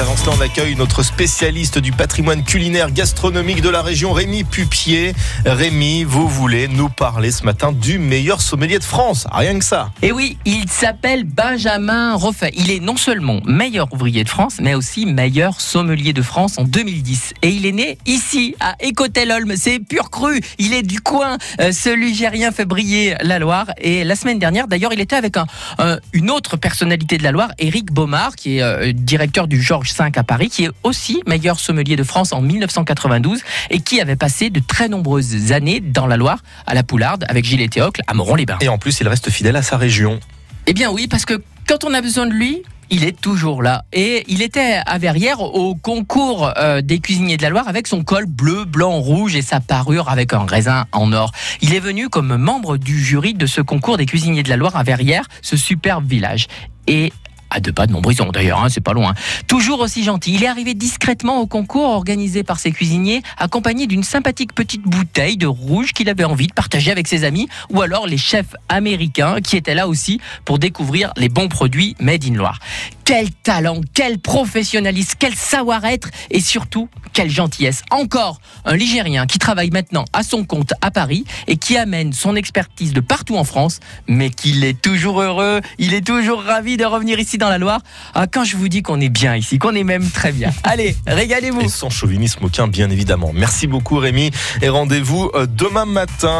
Avant cela, on accueille notre spécialiste du patrimoine culinaire gastronomique de la région, Rémi Pupier. Rémi, vous voulez nous parler ce matin du meilleur sommelier de France. Rien que ça. Et oui, il s'appelle Benjamin Roffet. Il est non seulement meilleur ouvrier de France, mais aussi meilleur sommelier de France en 2010. Et il est né ici, à Écotel-Olme. C'est pur cru. Il est du coin. Euh, ce Ligérien fait briller la Loire. Et la semaine dernière, d'ailleurs, il était avec un, un- une autre personnalité de la Loire, Éric Baumard, qui est euh, directeur du Georges V à Paris, qui est aussi meilleur sommelier de France en 1992 et qui avait passé de très nombreuses années dans la Loire, à la Poularde, avec Gilles et Théocle, à Moron-les-Bains. Et en plus, il reste fidèle à sa région. Eh bien oui, parce que quand on a besoin de lui, il est toujours là. Et il était à Verrières au concours euh, des cuisiniers de la Loire avec son col bleu, blanc, rouge et sa parure avec un raisin en or. Il est venu comme membre du jury de ce concours des cuisiniers de la Loire à Verrières, ce superbe village. Et à deux pas de Montbrison d'ailleurs, hein, c'est pas loin. Toujours aussi gentil, il est arrivé discrètement au concours organisé par ses cuisiniers, accompagné d'une sympathique petite bouteille de rouge qu'il avait envie de partager avec ses amis, ou alors les chefs américains qui étaient là aussi pour découvrir les bons produits made in Loire. Quel talent, quel professionnalisme, quel savoir-être et surtout quelle gentillesse. Encore un Ligérien qui travaille maintenant à son compte à Paris et qui amène son expertise de partout en France, mais qu'il est toujours heureux, il est toujours ravi de revenir ici dans la Loire. Ah, quand je vous dis qu'on est bien ici, qu'on est même très bien. Allez, régalez-vous. Et sans chauvinisme aucun, bien évidemment. Merci beaucoup, Rémi. Et rendez-vous euh, demain matin.